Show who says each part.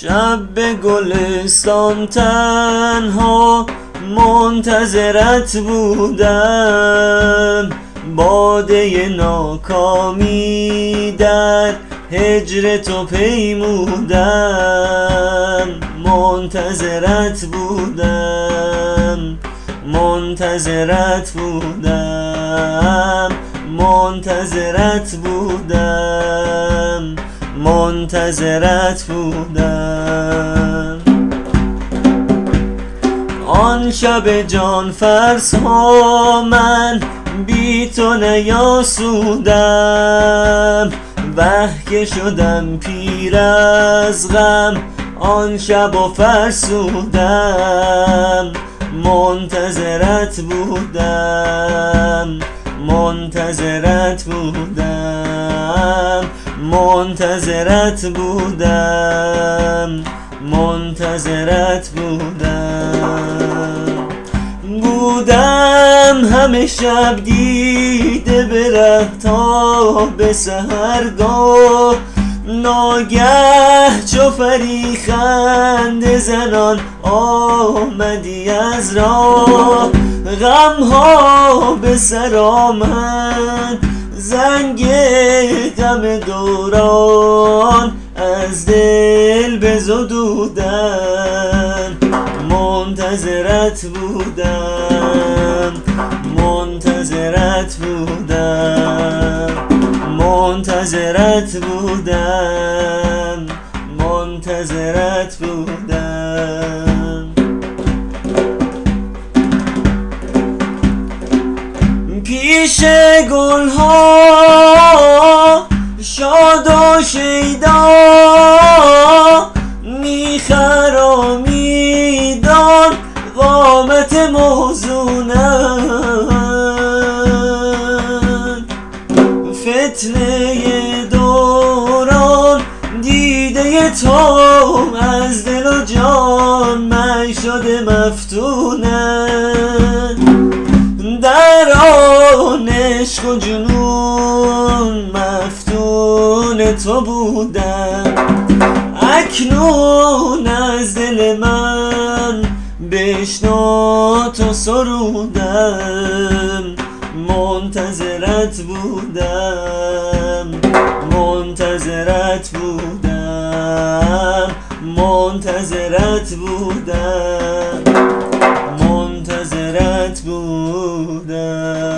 Speaker 1: شب به گلستان تنها منتظرت بودم. باده ناکامی در هجر تو پیمودم. منتظرت بودم. منتظرت بودم. منتظرت بودم. منتظرت بودم. آن شب جان فرسا من بی تو نیاسودم. وه که شدم پیر از غم آن شب و فرسودم. منتظرت بودم. منتظرت بودم. منتظرت بودم منتظرت بودم. بودم همه شب دیده به تا به سهرگاه ناگه چو فریخند زنان آمدی از راه. غم ها به سر آمد زنگ غم دوران از دل بزدودم منتظرت بودم منتظرت بودم منتظرت بودم منتظرت بودم. پیش گلها شاد و شیدا میخرامیدان قامت موزونن فتنه دوران دیده تو از دل و جان من شده مفتونن در آن عشق و جنون مفتون تو بودم اکنون از دل من بشنو تو سرودم منتظرت بودم منتظرت بودم منتظرت بودم منتظرت بودم.